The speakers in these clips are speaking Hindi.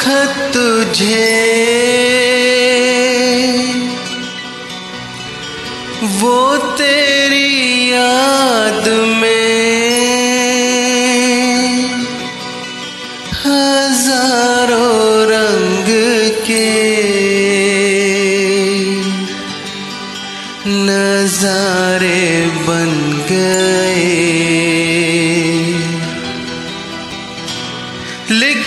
खत तुझे। वो तेरी याद में हज़ारों रंग के नजारे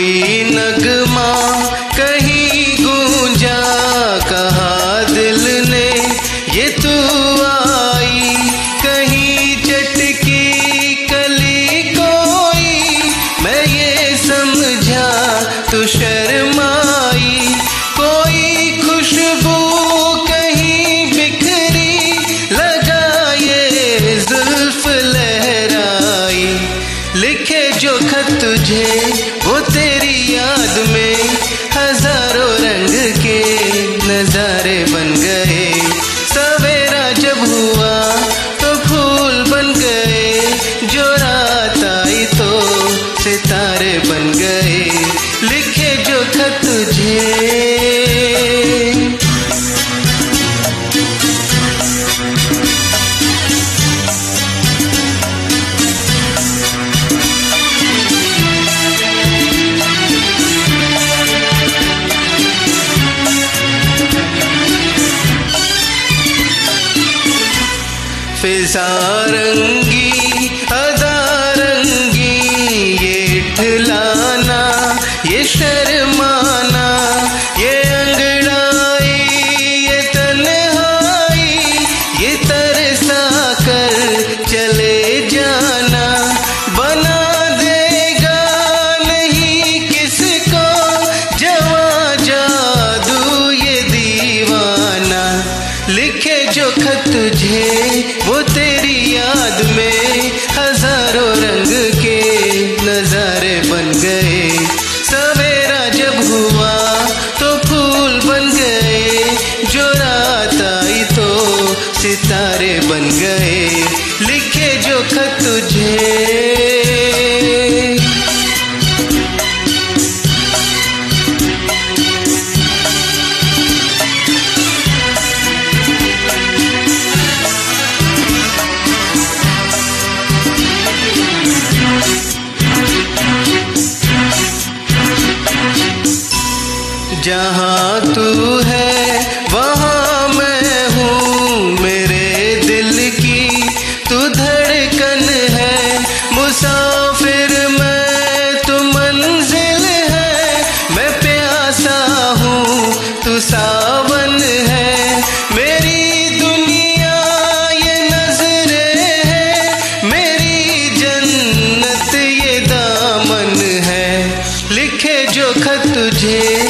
कोई नगमा लिखे जो खत तुझे वो तेरी याद में हज़ारों रंग के नजारे बन फिजा रंगी अदा ये ठिलाना ये शर्माना जहाँ तू है, वहाँ मैं हूँ मेरे दिल की। तू धड़कन है, मुसाफिर मैं, तू मंजिल है। मैं प्यासा हूँ, तू सावन है। मेरी दुनिया ये नज़रें है, मेरी जन्नत ये दामन है। लिखे जो खत तुझे